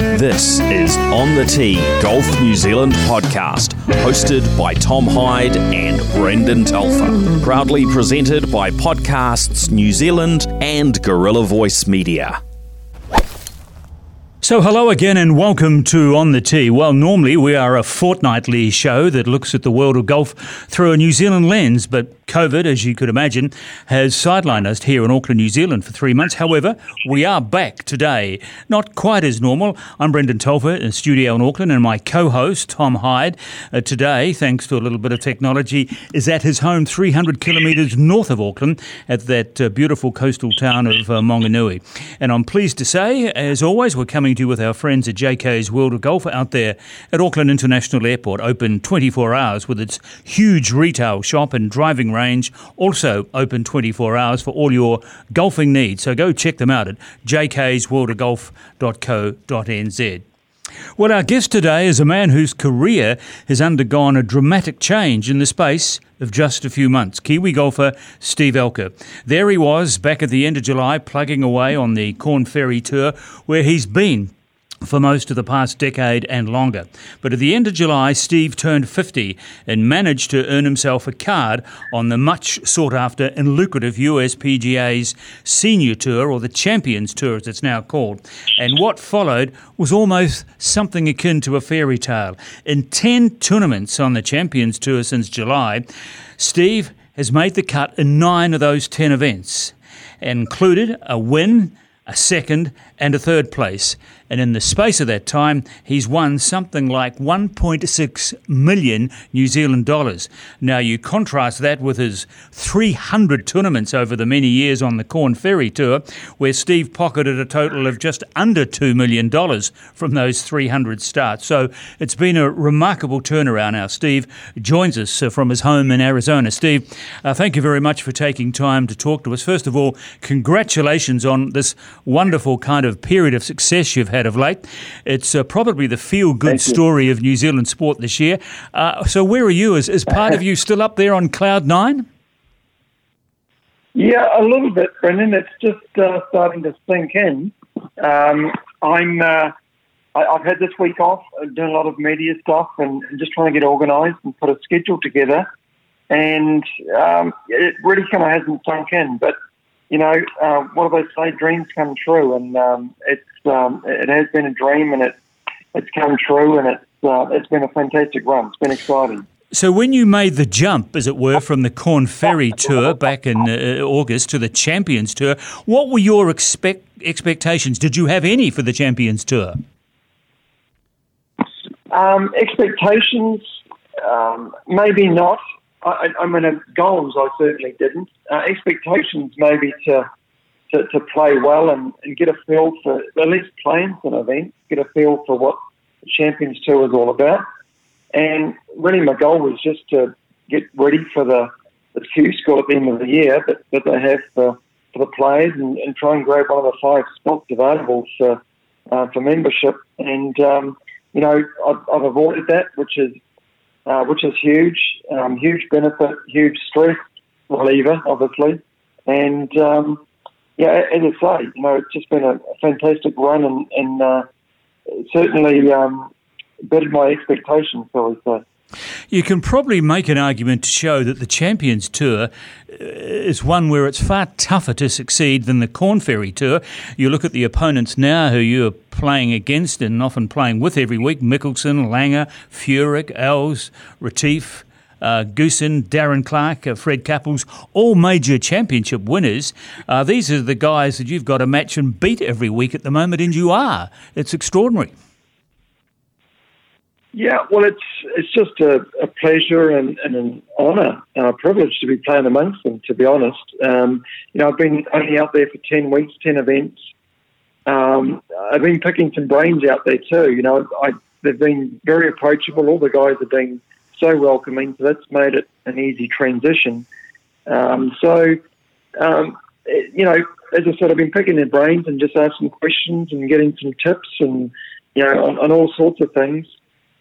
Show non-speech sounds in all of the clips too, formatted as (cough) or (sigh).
This is On the Tee Golf New Zealand podcast, hosted by Tom Hyde and Brendan Telfer. Proudly presented by Podcasts New Zealand and Gorilla Voice Media. So, hello again and welcome to On the Tee. Well, normally we are a fortnightly show that looks at the world of golf through a New Zealand lens, but COVID, as you could imagine, has sidelined us here in Auckland, New Zealand for three months. However, we are back today. Not quite as normal. I'm Brendan Telfer in studio in Auckland, and my co host, Tom Hyde, uh, today, thanks to a little bit of technology, is at his home 300 kilometres north of Auckland at that uh, beautiful coastal town of uh. And I'm pleased to say, as always, we're coming with our friends at JK's World of Golf out there at Auckland International Airport, open 24 hours with its huge retail shop and driving range, also open 24 hours for all your golfing needs. So go check them out at jksworldofgolf.co.nz. Well, our guest today is a man whose career has undergone a dramatic change in the space of just a few months. Kiwi golfer Steve Alker. There he was back at the end of July, plugging away on the Korn Ferry Tour, where he's been for most of the past decade and longer. But at the end of July, Steve turned 50 and managed to earn himself a card on the much sought after and lucrative USPGA's Senior Tour, or the Champions Tour as it's now called. And what followed was almost something akin to a fairy tale. In 10 tournaments on the Champions Tour since July, Steve has made the cut in nine of those 10 events, included a win, a second, and a third place. And in the space of that time, he's won something like 1.6 million New Zealand dollars. Now, you contrast that with his 300 tournaments over the many years on the Korn Ferry Tour, where Steve pocketed a total of just under $2 million from those 300 starts. So it's been a remarkable turnaround now. Steve joins us uh, from his home in Arizona. Steve, uh, thank you very much for taking time to talk to us. First of all, congratulations on this wonderful kind of period of success you've had of late. It's uh, probably the feel good story of New Zealand sport this year. Uh, so, where are you? Is, is part of you (laughs) still up there on cloud nine? Yeah, a little bit, Brendan. It's just uh, starting to sink in. Um, I'm. Uh, I, have had this week off, uh, doing a lot of media stuff, and, and just trying to get organised and put a schedule together. And um, it really kind of hasn't sunk in, but you know, uh, what do they say? Dreams come true, and um, it's um, it has been a dream, and it it's come true, and it's uh, it's been a fantastic run. It's been exciting. So, when you made the jump, as it were, from the Korn Ferry (laughs) Tour back in uh, August to the Champions Tour, what were your expect- expectations? Did you have any for the Champions Tour? Um, expectations, um, maybe not. I, I mean, goals I certainly didn't. Uh, expectations maybe to, to, to play well and, and get a feel for at least playing some events, get a feel for what the Champions Tour is all about. And really, my goal was just to get ready for the the Q school at the end of the year that, that they have for, for the players and, and try and grab one of the five spots available for uh, for membership. And um, you know, I've, I've avoided that, which is uh, which is huge, um, huge benefit, huge stress reliever, obviously. And um, yeah, as I say, you know, it's just been a, fantastic run and, and uh, certainly um, bettered my expectations, shall we say. You can probably make an argument to show that the Champions Tour uh, is one where it's far tougher to succeed than the Korn Ferry Tour. You look at the opponents now who you're playing against and often playing with every week Mickelson, Langer, Furyk, Els, Retief. Uh, Goosen, Darren Clarke, uh, Fred Couples, all major championship winners. Uh, these are the guys that you've got to match and beat every week at the moment, and you are. It's extraordinary. Yeah, well, it's it's just a, a pleasure and, and an honour and a privilege to be playing amongst them. To be honest, um, you know, I've been only out there for ten weeks, ten events. Um, I've been picking some brains out there too. You know, I, they've been very approachable. All the guys have been so welcoming, so that's made it an easy transition. Um, so, um, it, you know, as I said, I've been picking their brains and just asking questions and getting some tips and you know on, on all sorts of things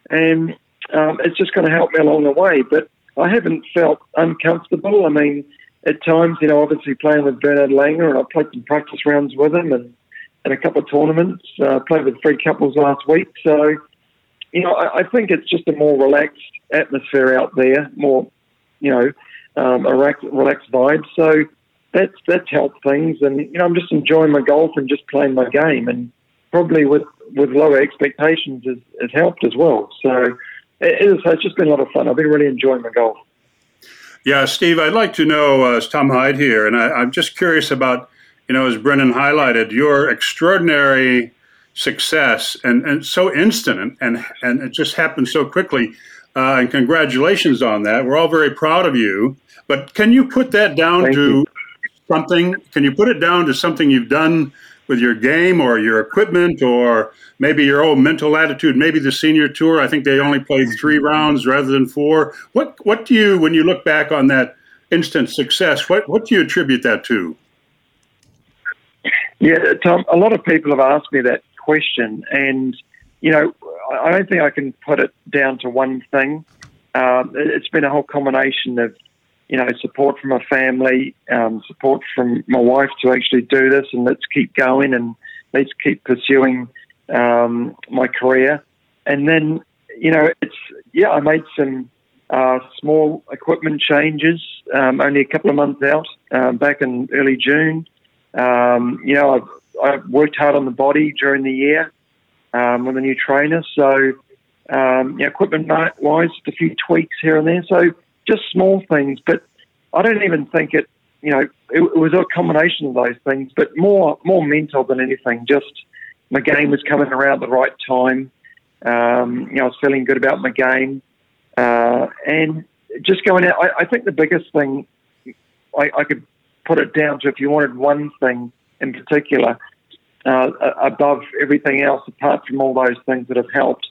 and um, it's just going to help me along the way. But I haven't felt uncomfortable. I mean, at times, you know, obviously playing with Bernard Langer, and I played some practice rounds with him, and in a couple of tournaments. Uh, played with Fred Couples last week. So, you know, I, I think it's just a more relaxed atmosphere out there, more, you know, um, a relaxed, relaxed vibe. So that's that's helped things, and you know, I'm just enjoying my golf and just playing my game, and probably with with lower expectations has, helped as well. So it is, it's just been a lot of fun. I've been really enjoying my golf. Yeah, Steve, I'd like to know, uh, Tom Hyde here, and I, I'm just curious about, you know, as Brendan highlighted, your extraordinary success and, and so instant and, and, it just happened so quickly. Uh, and congratulations on that. We're all very proud of you. But can you put that down Thank to you. something? Can you put it down to something you've done with your game or your equipment or maybe your own mental attitude? Maybe the senior tour. I think they only played three rounds rather than four. What What do you, when you look back on that instant success, what what do you attribute that to? Yeah, Tom. A lot of people have asked me that question, and you know, I don't think I can put it down to one thing. Um, it's been a whole combination of, you know, support from my family, um, support from my wife to actually do this, and let's keep going and let's keep pursuing um, my career. And then, you know, it's yeah, I made some uh, small equipment changes um, only a couple of months out uh, back in early June. Um, you know, I've, I've worked hard on the body during the year um, with a new trainer. So, um, equipment wise, just a few tweaks here and there. So, just small things, but I don't even think it. You know, it, it was a combination of those things, but more more mental than anything. Just my game was coming around at the right time. Um, you know, I was feeling good about my game, uh, and just going out. I, I think the biggest thing I, I could put it down to, if you wanted one thing in particular, uh, above everything else, apart from all those things that have helped,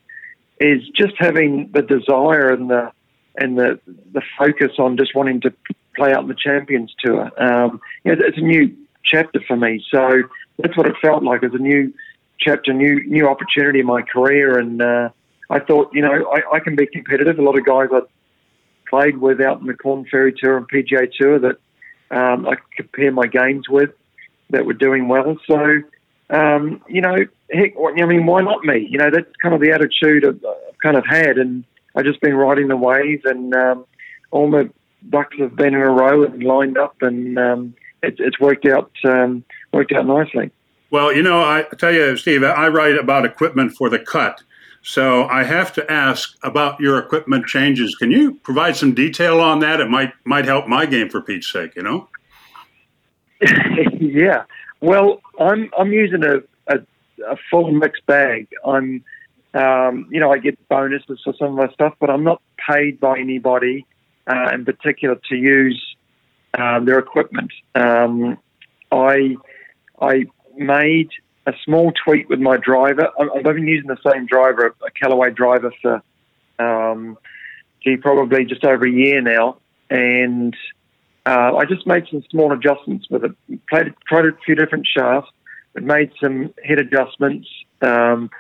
is just having the desire and the and the the focus on just wanting to play out in the Champions Tour. Um, you know, it's a new chapter for me, so that's what it felt like. as a new chapter, new new opportunity in my career, and uh, I thought, you know, I, I can be competitive. A lot of guys I played with out in the Korn Ferry Tour and PGA Tour that um, I compare my games with that were doing well. So um, you know, heck, I mean, why not me? You know, that's kind of the attitude I've, kind of had, and I've just been riding the wave, and um, all the ducks have been in a row and lined up, and um, it, it's worked out um, worked out nicely. Well, you know, I tell you, Steve, I write about equipment for the cut. So I have to ask about your equipment changes. Can you provide some detail on that? It might might help my game for Pete's sake, you know. (laughs) yeah. Well, I'm I'm using a, a, a full mixed bag. I'm um, you know I get bonuses for some of my stuff, but I'm not paid by anybody uh, in particular to use um, their equipment. Um, I I made a small tweak with my driver. I've been using the same driver, a Callaway driver, for um, gee, probably just over a year now, and uh, I just made some small adjustments with it. Played, tried a few different shafts, but made some head adjustments. Um,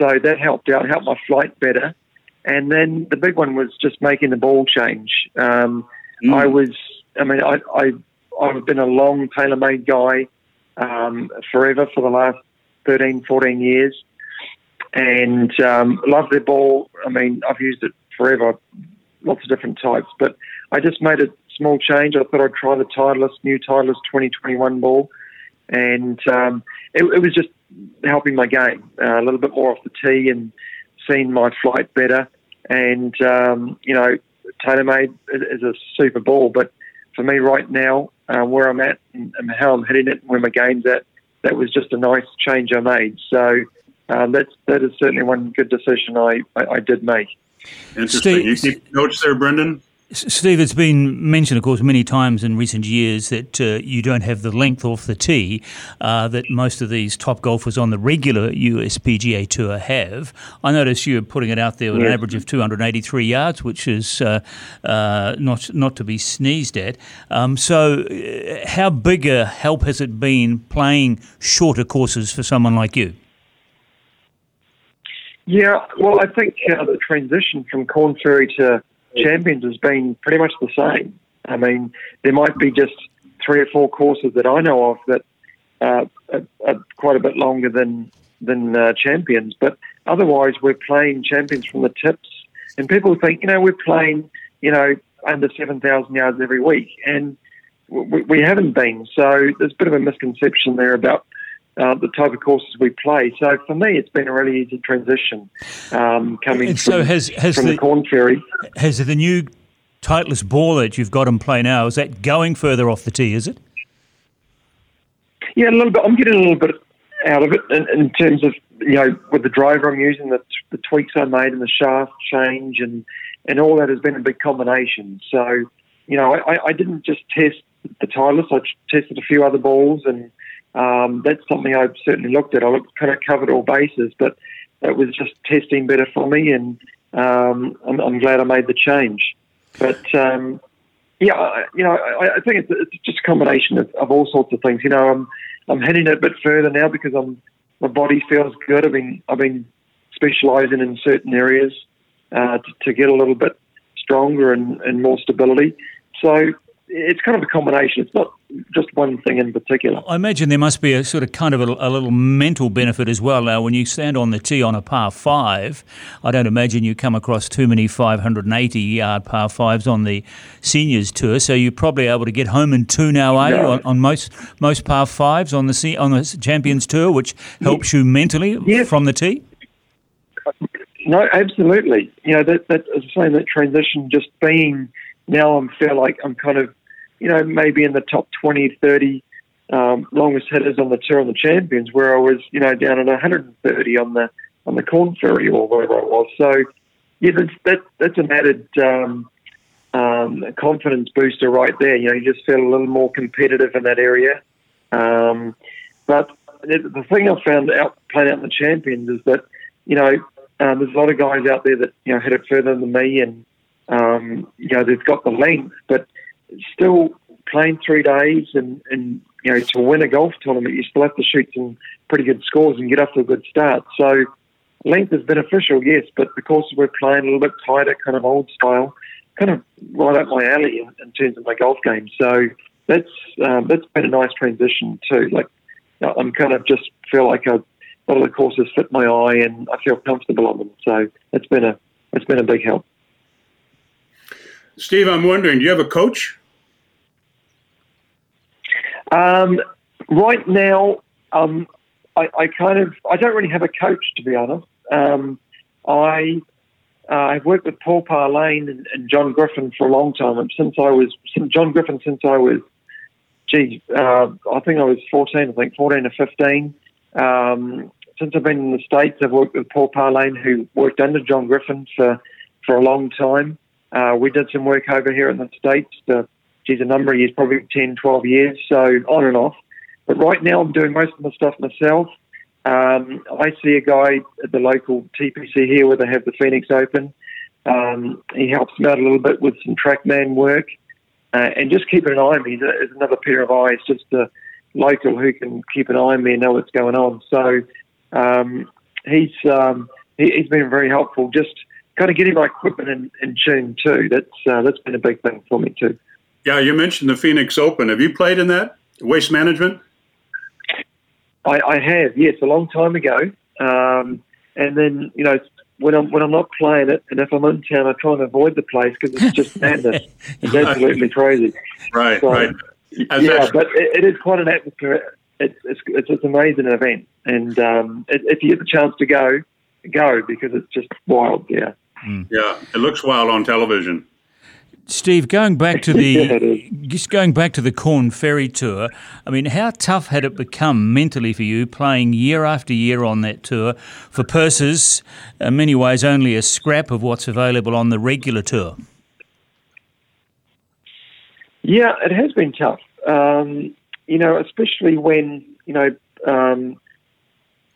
so that helped out, helped my flight better. And then the big one was just making the ball change. Um, mm. I was, I mean, I, I, I've been a long TaylorMade guy um, forever for the last 13, 14 years. And um, love their ball. I mean, I've used it forever, lots of different types. But I just made a small change. I thought I'd try the Titleist, new Titleist 2021 ball, and um, it, it, was just helping my game uh, a little bit more off the tee and seeing my flight better. And um, you know, TaylorMade is a super ball, but for me right now, uh, where I'm at and, and, how I'm hitting it, and where my game's at, that was just a nice change I made. So um, that's that is certainly one good decision I, I, I did make. Interesting. Steve, you keep notes there, Brendan. Steve, it's been mentioned, of course, many times in recent years that uh, you don't have the length off the tee uh, that most of these top golfers on the regular USPGA Tour have. I notice you're putting it out there with yes. an average of 283 yards, which is uh, uh, not not to be sneezed at. Um, so, uh, how big a help has it been playing shorter courses for someone like you? Yeah, well, I think uh, the transition from Korn Ferry to champions has been pretty much the same. I mean, there might be just three or four courses that I know of that uh, uh, uh, quite a bit longer than than uh, champions. But otherwise, we're playing champions from the tips, and people think, you know, we're playing, you know, under seven thousand yards every week, and we, we, haven't been. So there's a bit of a misconception there about. Uh, the type of courses we play. So for me, it's been a really easy transition um, coming and so has, has from the, the Korn Ferry. Has the new Titleist ball that you've got in play now, is that going further off the tee, is it? Yeah, a little bit. I'm getting a little bit out of it in, in terms of you know with the driver I'm using, the, the tweaks I made and the shaft change and and all that has been a big combination. So you know I, I didn't just test the Titleist, I tested a few other balls and um, that's something I've certainly looked at. I looked, kind of covered all bases, but it was just testing better for me, and um, I'm, I'm, glad I made the change. But um, yeah, you know, I, I think it's, it's, just a combination of, of, all sorts of things. You know, I'm I'm heading a bit further now because I'm my body feels good. I've been I've been specialising in certain areas uh, to, to, get a little bit stronger and, and more stability. So it's kind of a combination. It's not just one thing in particular. I imagine there must be a sort of kind of a, a, little mental benefit as well. Now, when you stand on the tee on a par five, I don't imagine you come across too many 580 yard par fives on the seniors tour. So you're probably able to get home in two now, eh? On, on, most most par fives on the on the Champions Tour, which helps you mentally from the tee. No, absolutely. You know that that as I say, that transition just being now I feel like I'm kind of, you know, maybe in the top 20, 30 um, longest hitters on the tour on the champions, where I was, you know, down at 130 on the on the Korn Ferry or wherever I was. So, yeah, that's that, that's an added um, um, confidence booster right there. You know, you just feel a little more competitive in that area. Um, but the thing I found out playing out in the champions is that, you know, um, there's a lot of guys out there that you know hit it further than me, and um, you know, they've got the length, but still playing three days and, and, you know, to win a golf tournament, you still have to shoot some pretty good scores and get off to a good start. So length is beneficial, yes, but the courses we're playing a little bit tighter, kind of old style, kind of right up my alley in, in terms of my golf game. So that's um, that's been a nice transition too. Like I'm kind of just feel like a lot of the courses fit my eye and I feel comfortable on them. So it's been a it's been a big help. Steve, I'm wondering, do you have a coach? Um, right now, um, I, I, kind of I don't really have a coach to be honest. Um, I uh, I've worked with Paul Parlane and, and, John Griffin for a long time, and since I was since John Griffin since I was, gee, uh, I think I was 14, I think 14 or 15. Um, since I've been in the States, I've worked with Paul Parlane, who worked under John Griffin for, for a long time. Uh, we did some work over here in the States, to, geez, a number of years, probably 10, 12 years, so on and off. But right now I'm doing most of the stuff myself. Um, I see a guy at the local TPC here where they have the Phoenix Open. Um, he helps me out a little bit with some trackman work uh, and just keeping an eye on me. is another pair of eyes, just a local who can keep an eye on me and know what's going on. So um, he's um, he, has been very helpful. Just kind of getting my equipment in, in tune too. That's uh, that's been a big thing for me too. Yeah, you mentioned the Phoenix Open. Have you played in that waste management? I, I have, yes, a long time ago. Um, and then you know when I'm when I'm not playing it, and if I'm in town, I try and avoid the place because it's just (laughs) madness. it's absolutely crazy. Right, so, right. As yeah, actually- but it, it is quite an atmosphere. It's it's, it's, it's an amazing event, and um, if you get the chance to go, go because it's just wild. Yeah. Mm. Yeah, it looks wild on television. Steve, going back to the (laughs) just going back to the Korn Ferry tour, I mean, how tough had it become mentally for you playing year after year on that tour for purses, in many ways only a scrap of what's available on the regular tour? Yeah, it has been tough. Um, you know, especially when you know um,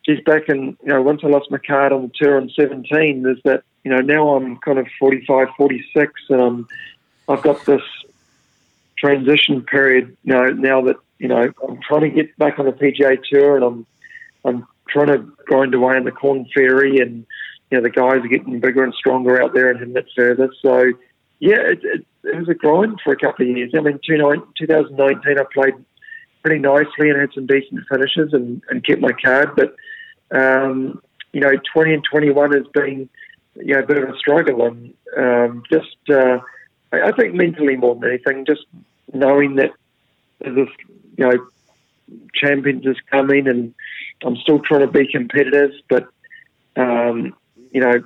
just back in, you know, once I lost my card on the tour in 17, there's that, you know, now I'm kind of 45, 46, and I'm, I've got this transition period, you know, now that, you know, I'm trying to get back on the PGA Tour and I'm, I'm trying to grind away on the Korn Ferry and, you know, the guys are getting bigger and stronger out there and hitting it further. So, yeah, it, it, it was a grind for a couple of years. I mean, 2019, I played pretty nicely and had some decent finishes and, and kept my card. But um, you know, 20 and 21 has been you know a bit of a struggle, and um, just uh, I, think mentally more than anything, just knowing that this you know champions is coming, and I'm still trying to be competitive, but um, you know,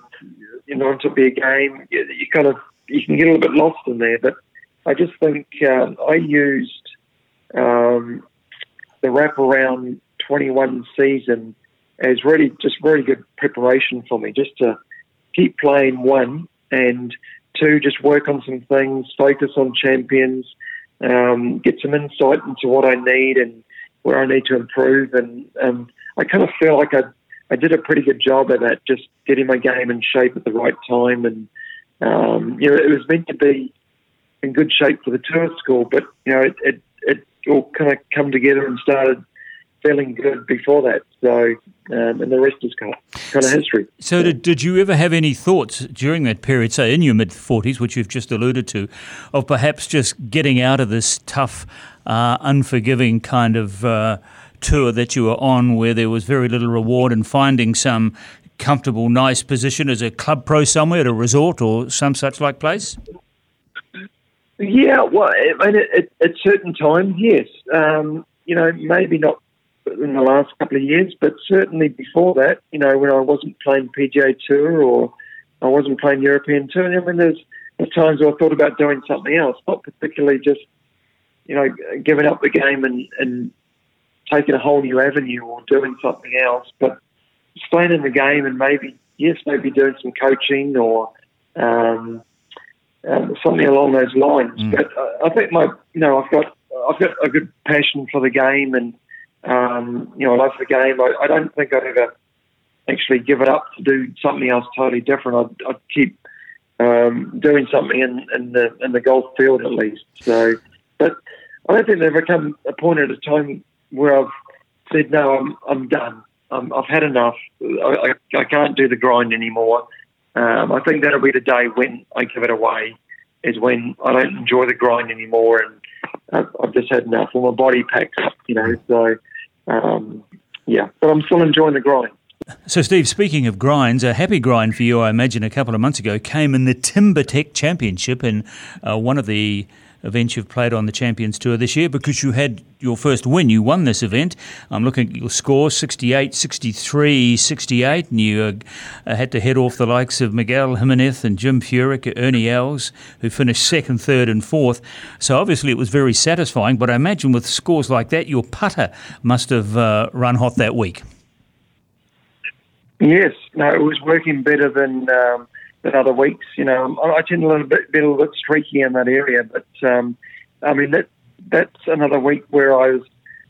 in order to be a game, you, you kind of you can get a little bit lost in there. But I just think um, I used um, the wraparound 21 season as really just very good preparation for me, just to keep playing one and two, just work on some things, focus on champions, um, get some insight into what I need and where I need to improve. And um, I kind of feel like I, I did a pretty good job at that, just getting my game in shape at the right time. And, um, you know, it was meant to be in good shape for the tour school, but, you know, it, it, it all kind of come together and started feeling good before that. So, um, and the rest is kind of, kind of history. So, did, did you ever have any thoughts during that period, say in your mid 40s, which you've just alluded to, of perhaps just getting out of this tough, uh, unforgiving kind of uh, tour that you were on where there was very little reward and finding some comfortable, nice position as a club pro somewhere at a resort or some such like place? Yeah, well, I mean, at, at certain times, yes. Um, you know, maybe not in the last couple of years, but certainly before that, you know, when I wasn't playing PGA Tour or I wasn't playing European Tour, and I mean, there's, there's times where I thought about doing something else, not particularly just, you know, giving up the game and, and taking a whole new avenue or doing something else, but staying in the game and maybe, yes, maybe doing some coaching or um, um, something along those lines. Mm. But I think my, you know, I've got I've got a good passion for the game and um, you know, I love the game. I, I, don't think I'd ever actually give it up to do something else totally different. I'd, I'd keep um, doing something in, in, the in the golf field at least. So, but I don't think there's ever come a point at a time where I've said no, I'm I'm done. i have had enough. I, I, I, can't do the grind anymore. Um, I think that'll be the day when I give it away. Is when I don't enjoy the grind anymore, and I've, I've just had enough. Well, my body packs you know. So um, yeah, but I'm still enjoying the grind. So, Steve, speaking of grinds, a happy grind for you, I imagine, a couple of months ago came in the TimberTech Championship in uh, one of the events you've played on the Champions Tour this year because you had your first win. You won this event. I'm looking at your score 68, 63, 68, and you uh, had to head off the likes of Miguel Jimenez and Jim Furyk, Ernie Els, who finished second, third, and fourth. So obviously it was very satisfying, but I imagine with scores like that, your putter must have uh, run hot that week. Yes, no, it was working better than. Um, than other weeks. You know, I tend a little bit, be a little bit streaky in that area, but um, I mean that that's another week where I was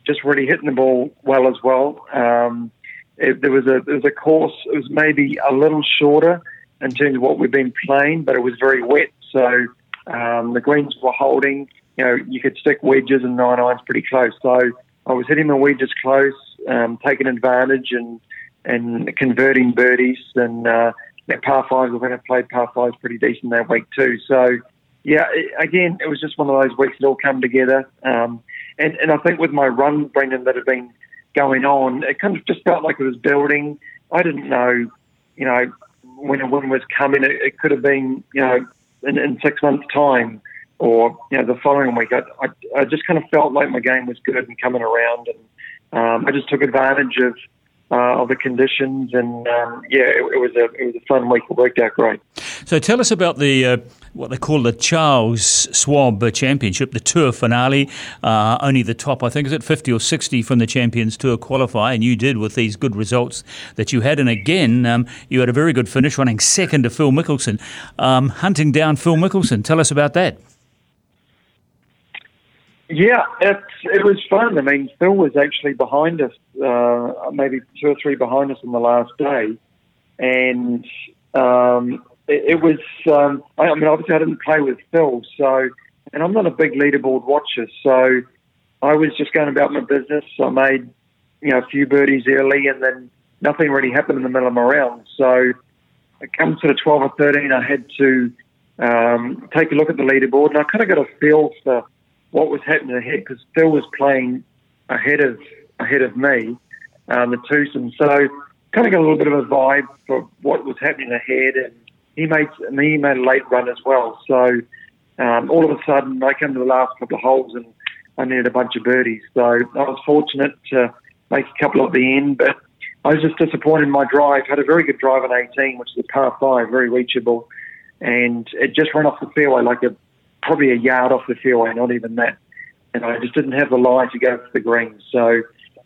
just really hitting the ball well as well. Um, it, there was a there was a course. It was maybe a little shorter in terms of what we've been playing, but it was very wet, so um, the greens were holding. You know, you could stick wedges and nine irons pretty close. So I was hitting my wedges close, um, taking advantage and and converting birdies and uh, that par fives, I think I played par fives pretty decent that week too. So, yeah, again, it was just one of those weeks that all come together. Um, and, and I think with my run, Brendan, that had been going on, it kind of just felt like it was building. I didn't know, you know, when a win was coming. It, it could have been, you know, in, in, six months' time or, you know, the following week. I, I, I, just kind of felt like my game was good and coming around. And um, I just took advantage of uh, of the conditions, and um, yeah, it, it, was a it was a fun week. It worked out great. So tell us about the uh, what they call the Charles Schwab Championship, the Tour finale. Uh, only the top, I think, is it fifty or sixty from the Champions Tour qualify, and you did with these good results that you had. And again, um, you had a very good finish, running second to Phil Mickelson, um, hunting down Phil Mickelson. Tell us about that. Yeah, it it was fun. I mean, Phil was actually behind us, uh, maybe two or three behind us on the last day, and um, it, it, was. Um, I, I, mean, obviously, I didn't play with Phil, so and I'm not a big leaderboard watcher, so I was just going about my business. I made you know a few birdies early, and then nothing really happened in the middle of my round. So it comes to the 12 or 13, I had to um, take a look at the leaderboard, and I kind of got a feel for what was happening ahead because Phil was playing ahead of ahead of me, um, the twosome. So kind of got a little bit of a vibe for what was happening ahead, and he made he made a late run as well. So um, all of a sudden, I come to the last couple of holes and I needed a bunch of birdies. So I was fortunate to make a couple at the end, but I was just disappointed in my drive. Had a very good drive on 18, which is a par five, very reachable, and it just ran off the fairway like a probably a yard off the fairway, not even that. And I just didn't have the lie to go for the green. So,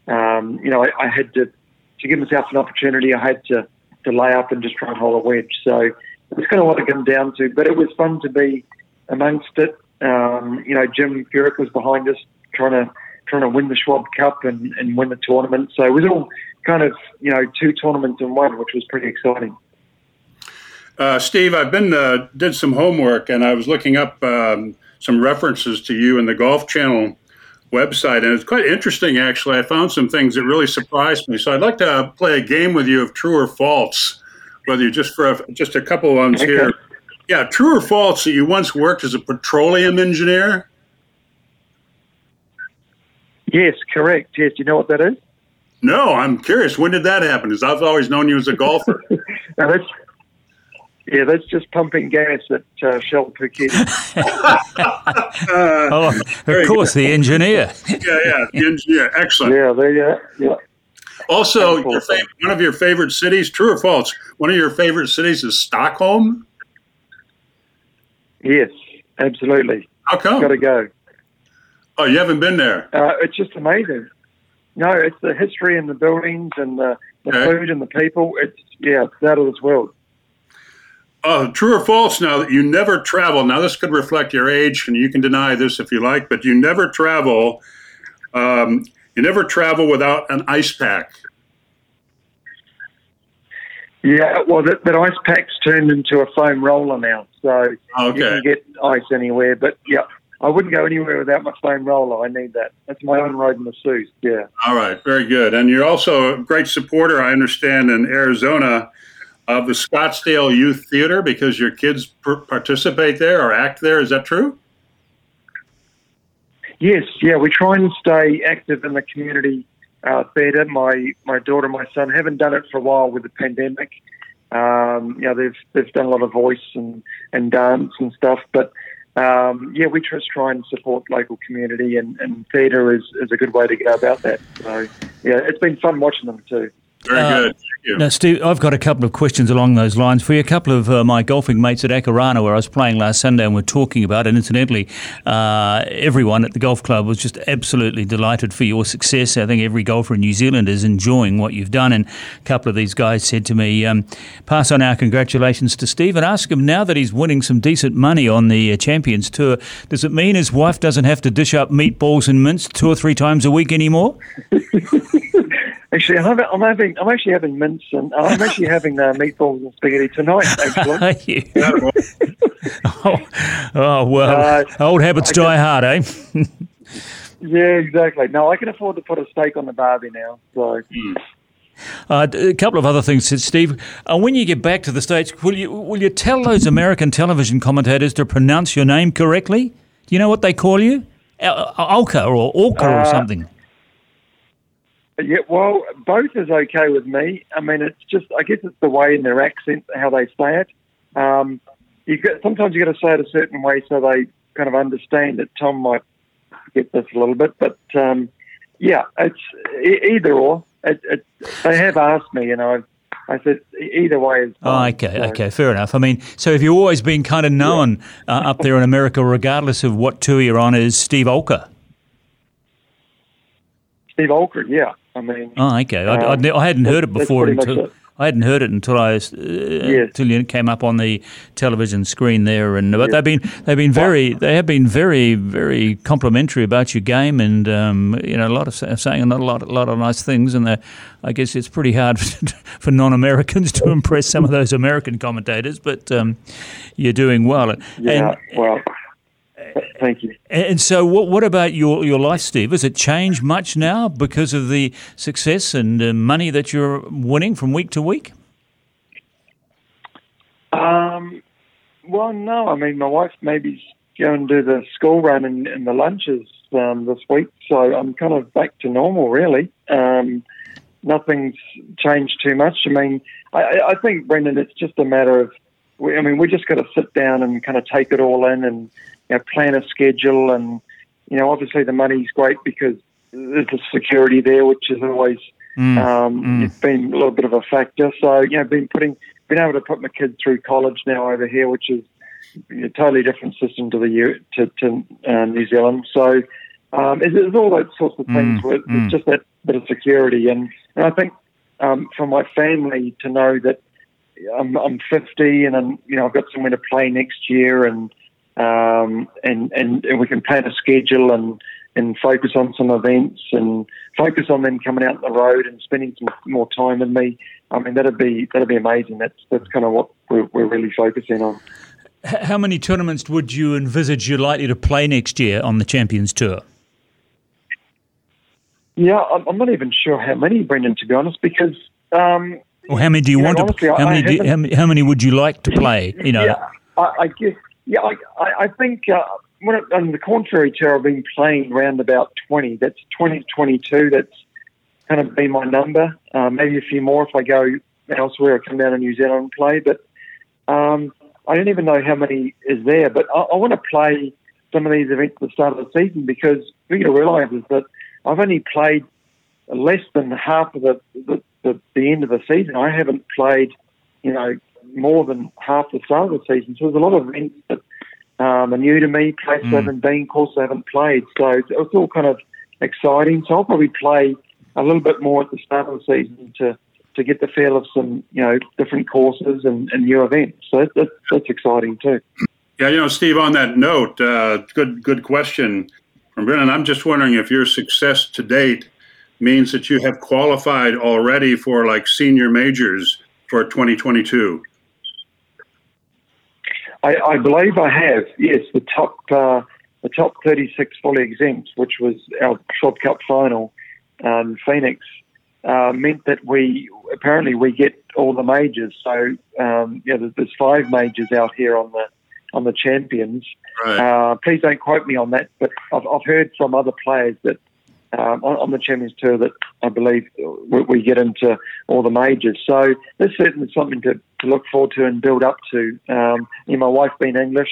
um, you know, I, I had to to give myself an opportunity. I had to to lay up and just try and hold a wedge. So it's kind of what it came down to. But it was fun to be amongst it. Um, you know, Jim Furyk was behind us trying to trying to win the Schwab Cup and, and win the tournament. So it was all kind of you know two tournaments in one, which was pretty exciting. Uh, Steve, I've been uh, did some homework and I was looking up um, some references to you in the Golf Channel website, and it's quite interesting. Actually, I found some things that really surprised me. So I'd like to play a game with you of true or false, whether you just for a, just a couple ones okay. here. Yeah, true or false that you once worked as a petroleum engineer? Yes, correct. Yes, do you know what that is? No, I'm curious. When did that happen? Because I've always known you as a golfer. (laughs) now that's yeah, that's just pumping gas at uh, Shell Phuket. (laughs) (laughs) uh, oh, of course, the engineer. yeah, yeah, the engineer. Excellent. Yeah, they, uh, yeah. Also, your favorite, one of your favorite cities, true or false? One of your favorite cities is Stockholm. Yes, absolutely. How come? Got to go. Oh, you haven't been there? Uh, it's just amazing. No, it's the history and the buildings and the, the okay. food and the people. It's yeah, it's out of this world. Uh, true or false now that you never travel? Now, this could reflect your age, and you can deny this if you like, but you never travel. Um, you never travel without an ice pack. Yeah, well, that, that ice pack's turned into a foam roller now, so okay. you can get ice anywhere. But yeah, I wouldn't go anywhere without my foam roller. I need that. That's my own road in the masseuse. Yeah. All right, very good. And you're also a great supporter, I understand, in Arizona of the Scottsdale Youth Theater because your kids participate there or act there. Is that true? Yes. Yeah, we try and stay active in the community uh, theatre. My my daughter and my son haven't done it for a while with the pandemic. Um, you know, they've they've done a lot of voice and, and dance and stuff, but um, yeah, we just try and support local community, and, and theatre is, is a good way to go about that. So yeah, it's been fun watching them too. Very uh, good. Now, Steve, I've got a couple of questions along those lines for you. A couple of uh, my golfing mates at Akarana, where I was playing last Sunday, and we're talking about it. Incidentally, uh, everyone at the golf club was just absolutely delighted for your success. I think every golfer in New Zealand is enjoying what you've done. And a couple of these guys said to me, um, pass on our congratulations to Steve and ask him now that he's winning some decent money on the uh, Champions Tour, does it mean his wife doesn't have to dish up meatballs and mince two or three times a week anymore? (laughs) Actually, I'm, having, I'm having, I'm actually having mince and uh, I'm actually (laughs) having uh, meatballs and spaghetti tonight. (laughs) Actually, (laughs) oh, oh, well, uh, old habits die hard, eh? yeah, exactly. No, I can afford to put a steak on the barbie now. So. Mm. Uh, a couple of other things, Steve. Uh, when you get back to the states, will you will you tell those American television commentators to pronounce your name correctly? Do you know what they call you? Alka or Orca or uh, something? Yeah, well, both is okay with me. I mean, it's just, I guess it's the way in their accent, how they say it. Um, you get, sometimes you got to say it a certain way so they kind of understand it. Tom might get this a little bit, but um, yeah, it's either or. It, it, they have asked me, you know, I said either way is fine. Oh, okay, so. okay, fair enough. I mean, so have you always been kind of known yeah. uh, up there in America, regardless of what tour you're on, as Steve Olker? Steve Olker, yeah. I mean, oh, okay. I, um, I, I hadn't heard it before until it. I hadn't heard it until I uh, yes. until it came up on the television screen there. And but yes. they've been they've been very they have been very very complimentary about your game, and um, you know a lot of saying a lot a lot of nice things. And I guess it's pretty hard (laughs) for non-Americans to impress some of those American commentators, but um, you're doing well. Yeah, and, well. Thank you. And so, what, what about your, your life, Steve? Has it changed much now because of the success and uh, money that you're winning from week to week? Um, well, no. I mean, my wife maybe go and do the school run and, and the lunches um, this week, so I'm kind of back to normal, really. Um, nothing's changed too much. I mean, I, I think, Brendan, it's just a matter of, we, I mean, we just got to sit down and kind of take it all in and you know, plan a schedule. And, you know, obviously the money's great because there's a security there, which is always mm, um, mm. It's been a little bit of a factor. So, you know, been putting, been able to put my kids through college now over here, which is a totally different system to the to, to uh, New Zealand. So, um, it's, it's, all those sorts of things. Mm, it's mm. just that bit of security, and, and I think um, for my family to know that I'm, I'm 50 and I'm, you know I've got somewhere to play next year, and um, and, and and we can plan a schedule and and focus on some events and focus on them coming out on the road and spending some more time with me. I mean that'd be that'd be amazing. That's that's kind of what we're, we're really focusing on. How many tournaments would you envisage you're likely to play next year on the Champions Tour? Yeah, I'm not even sure how many, Brendan, to be honest, because. Um, how many do you, you want know, honestly, to? How many, do, how many? How many would you like to play? You know. Yeah, I, I guess. Yeah, I, I think uh, when it, on the Korn Ferry Tour, I've been playing around about twenty. That's twenty twenty two. That's kind of been my number. Uh, maybe a few more if I go elsewhere or come down to New Zealand and play. But um, I don't even know how many is there. But I, I want to play some of these events at the start of the season because what you realise is that I've only played less than half of the, the, the, the end of the season. I haven't played, you know, more than half the start of the season. So there's a lot of events that um, are new to me, places mm. I haven't been, courses I haven't played. So it's all kind of exciting. So I'll probably play a little bit more at the start of the season to to get the feel of some, you know, different courses and, and new events. So that's, that's exciting too. Yeah, you know, Steve. On that note, uh, good good question from Brendan. I'm just wondering if your success to date means that you have qualified already for like senior majors for 2022. I, I believe I have. Yes, the top uh, the top 36 fully exempt, which was our Schwab Cup final, um, Phoenix, uh, meant that we apparently we get all the majors. So um, yeah, there's five majors out here on the on the champions. Right. Uh, please don't quote me on that, but I've, I've heard from other players that um, on, on, the Champions Tour that I believe we, we, get into all the majors. So there's certainly something to, to look forward to and build up to. Um, you know, my wife being English,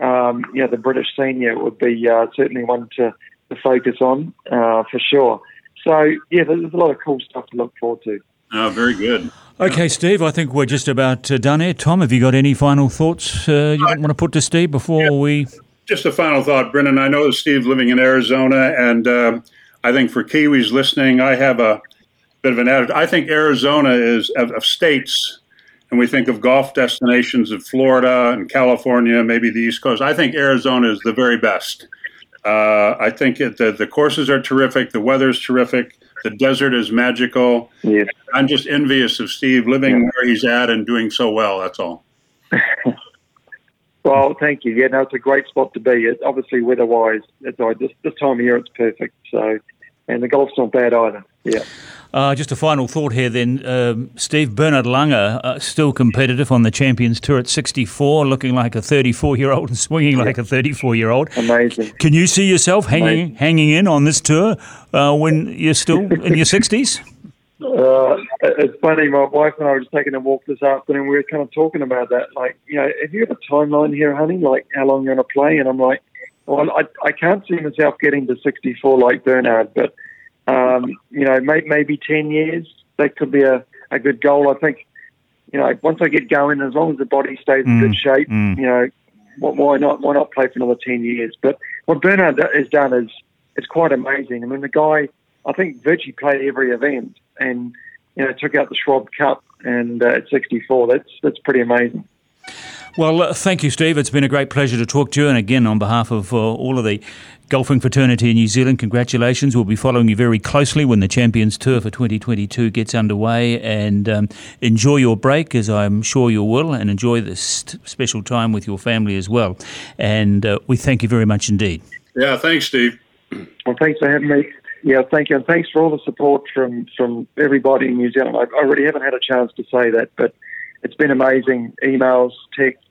um, you know, the British senior would be uh, certainly one to, to focus on uh, for sure. So yeah, there's a lot of cool stuff to look forward to. Oh, very good. Okay, Steve, I think we're just about uh, done here. Tom, have you got any final thoughts uh, you want to put to Steve before yeah. we. Just a final thought, Brendan. I know Steve living in Arizona, and uh, I think for Kiwis listening, I have a bit of an attitude. I think Arizona is of, of states, and we think of golf destinations of Florida and California, maybe the East Coast. I think Arizona is the very best. Uh, I think it, the, the courses are terrific, the weather is terrific. The desert is magical. Yes. I'm just envious of Steve living yeah. where he's at and doing so well. That's all. (laughs) well, thank you. Yeah, no, it's a great spot to be. It, obviously, weather-wise, it's this, this time of year it's perfect. So, and the golf's not bad either. Yeah. Uh, just a final thought here, then, um, Steve Bernard Langer, uh, still competitive on the Champions Tour at 64, looking like a 34 year old and swinging yeah. like a 34 year old. Amazing. Can you see yourself hanging hanging in on this tour uh, when you're still in your 60s? Uh, it's funny. My wife and I were just taking a walk this afternoon. We were kind of talking about that. Like, you know, have you got a timeline here, honey? Like, how long you're going to play? And I'm like, well, I, I can't see myself getting to 64 like Bernard, but um, you know, may, maybe 10 years, that could be a, a good goal. I think, you know, once I get going, as long as the body stays in good mm, shape, mm. you know, why not? Why not play for another 10 years? But what Bernard has done is, it's quite amazing. I mean, the guy, I think, virtually played every event and, you know, took out the Schwab Cup and uh, at 64. That's, that's pretty amazing. Well, uh, thank you, Steve. It's been a great pleasure to talk to you. And again, on behalf of uh, all of the golfing fraternity in New Zealand, congratulations. We'll be following you very closely when the Champions Tour for 2022 gets underway. And um, enjoy your break, as I'm sure you will, and enjoy this special time with your family as well. And uh, we thank you very much indeed. Yeah, thanks, Steve. Well, thanks for having me. Yeah, thank you. And thanks for all the support from, from everybody in New Zealand. I, I really haven't had a chance to say that, but it's been amazing. Emails, texts,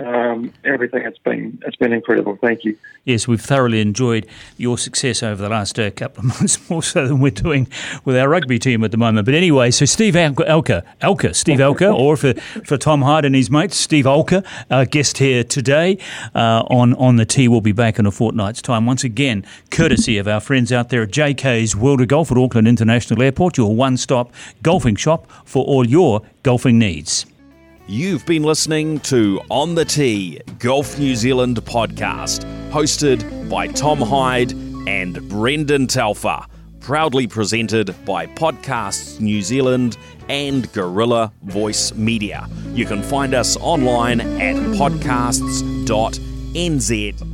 um, everything. It's been it's been incredible. Thank you. Yes, we've thoroughly enjoyed your success over the last uh, couple of (laughs) months, more so than we're doing with our rugby team at the moment. But anyway, so Steve Alker, Alker, Steve Alker, or for, for Tom Hyde and his mates, Steve Alker, our guest here today uh, on on the tee. We'll be back in a fortnight's time once again, courtesy of our friends out there at JK's World of Golf at Auckland International Airport, your one-stop golfing shop for all your golfing needs. You've been listening to On the Tee Golf New Zealand podcast, hosted by Tom Hyde and Brendan Telfer, proudly presented by Podcasts New Zealand and Gorilla Voice Media. You can find us online at podcasts.nz.